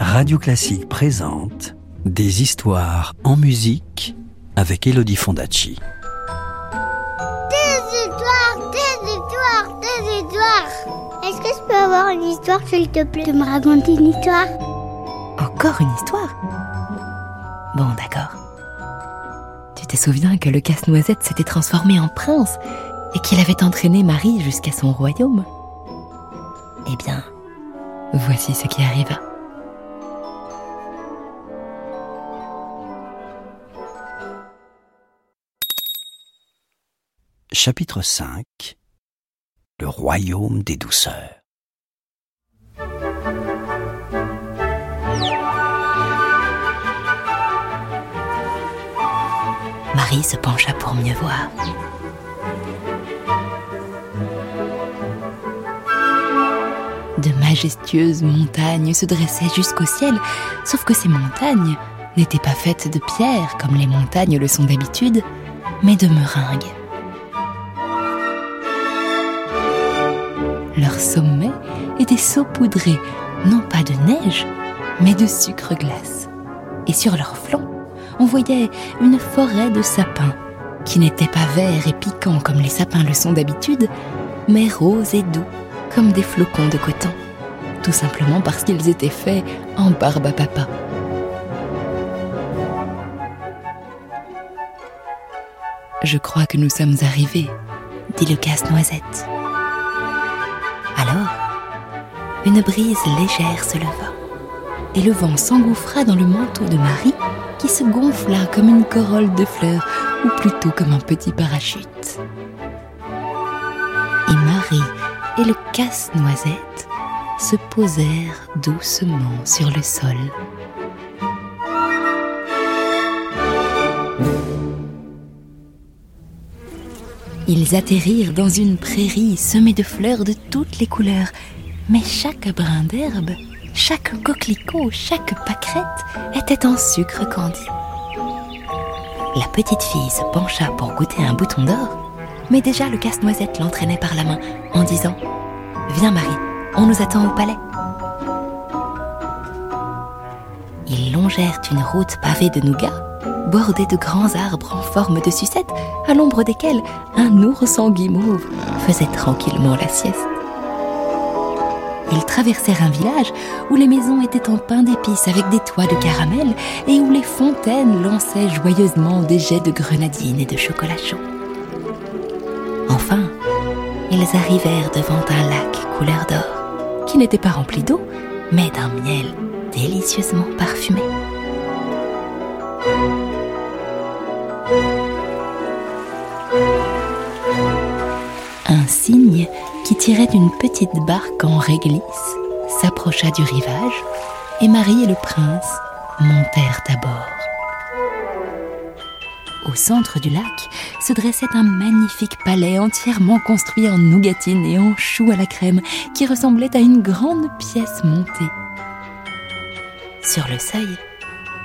Radio Classique présente Des histoires en musique avec Elodie Fondacci. Des histoires, des histoires, des histoires. Est-ce que je peux avoir une histoire, s'il te plaît, de me raconter une histoire? Encore une histoire? Bon, d'accord. Tu te souviens que le casse-noisette s'était transformé en prince et qu'il avait entraîné Marie jusqu'à son royaume? Eh bien, voici ce qui arriva. Chapitre 5 Le royaume des douceurs. Marie se pencha pour mieux voir. De majestueuses montagnes se dressaient jusqu'au ciel, sauf que ces montagnes n'étaient pas faites de pierre comme les montagnes le sont d'habitude, mais de meringues. Leur sommet était saupoudré non pas de neige, mais de sucre glace. Et sur leur flanc, on voyait une forêt de sapins, qui n'étaient pas verts et piquants comme les sapins le sont d'habitude, mais roses et doux comme des flocons de coton, tout simplement parce qu'ils étaient faits en barbe à papa. Je crois que nous sommes arrivés, dit le casse-noisette. Une brise légère se leva, et le vent s'engouffra dans le manteau de Marie, qui se gonfla comme une corolle de fleurs, ou plutôt comme un petit parachute. Et Marie et le casse-noisette se posèrent doucement sur le sol. Ils atterrirent dans une prairie semée de fleurs de toutes les couleurs, mais chaque brin d'herbe, chaque coquelicot, chaque pâquerette était en sucre candi. La petite fille se pencha pour goûter un bouton d'or, mais déjà le casse-noisette l'entraînait par la main en disant Viens Marie, on nous attend au palais. Ils longèrent une route pavée de nougats, bordée de grands arbres en forme de sucette, à l'ombre desquels un ours en guimauve faisait tranquillement la sieste. Ils traversèrent un village où les maisons étaient en pain d'épices avec des toits de caramel et où les fontaines lançaient joyeusement des jets de grenadine et de chocolat chaud. Enfin, ils arrivèrent devant un lac couleur d'or, qui n'était pas rempli d'eau, mais d'un miel délicieusement parfumé. Un cygne qui tirait d'une petite barque en réglisse s'approcha du rivage et Marie et le prince montèrent à bord. Au centre du lac se dressait un magnifique palais entièrement construit en nougatine et en choux à la crème qui ressemblait à une grande pièce montée. Sur le seuil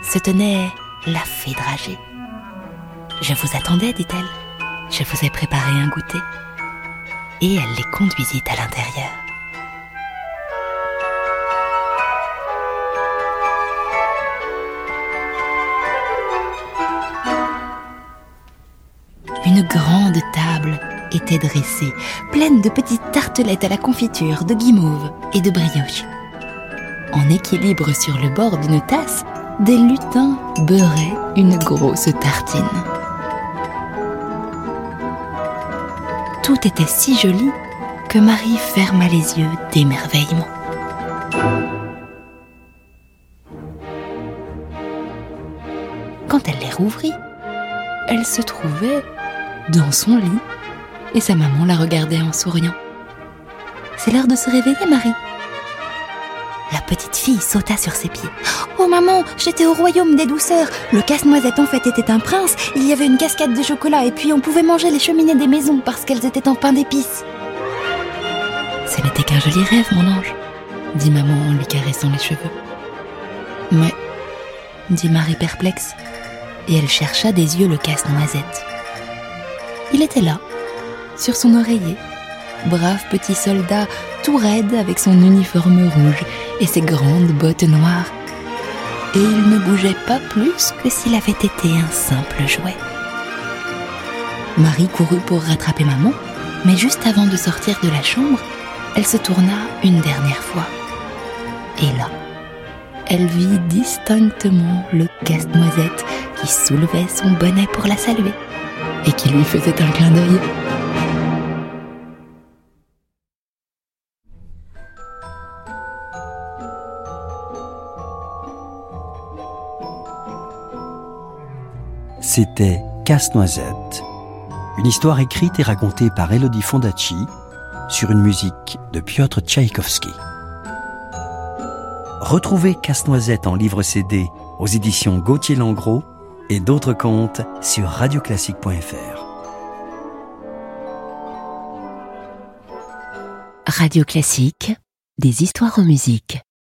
se tenait la fée dragée. Je vous attendais, dit-elle. Je vous ai préparé un goûter. Et elle les conduisit à l'intérieur. Une grande table était dressée, pleine de petites tartelettes à la confiture, de guimauve et de brioche. En équilibre sur le bord d'une tasse, des lutins beurraient une grosse tartine. Tout était si joli que Marie ferma les yeux d'émerveillement. Quand elle les rouvrit, elle se trouvait dans son lit et sa maman la regardait en souriant. C'est l'heure de se réveiller, Marie. La petite fille sauta sur ses pieds. Oh maman, j'étais au royaume des douceurs. Le casse-noisette en fait était un prince. Il y avait une cascade de chocolat et puis on pouvait manger les cheminées des maisons parce qu'elles étaient en pain d'épices. Ce n'était qu'un joli rêve, mon ange, dit maman en lui caressant les cheveux. Mais, dit Marie perplexe, et elle chercha des yeux le casse-noisette. Il était là, sur son oreiller, brave petit soldat tout raide avec son uniforme rouge et ses grandes bottes noires. Et il ne bougeait pas plus que s'il avait été un simple jouet. Marie courut pour rattraper maman, mais juste avant de sortir de la chambre, elle se tourna une dernière fois. Et là, elle vit distinctement le casse-noisette qui soulevait son bonnet pour la saluer et qui lui faisait un clin d'œil. C'était Casse-Noisette, une histoire écrite et racontée par Elodie Fondacci sur une musique de Piotr Tchaïkovski. Retrouvez Casse-Noisette en livre CD aux éditions Gauthier Langros et d'autres contes sur radioclassique.fr. Radio Classique, des histoires en musique.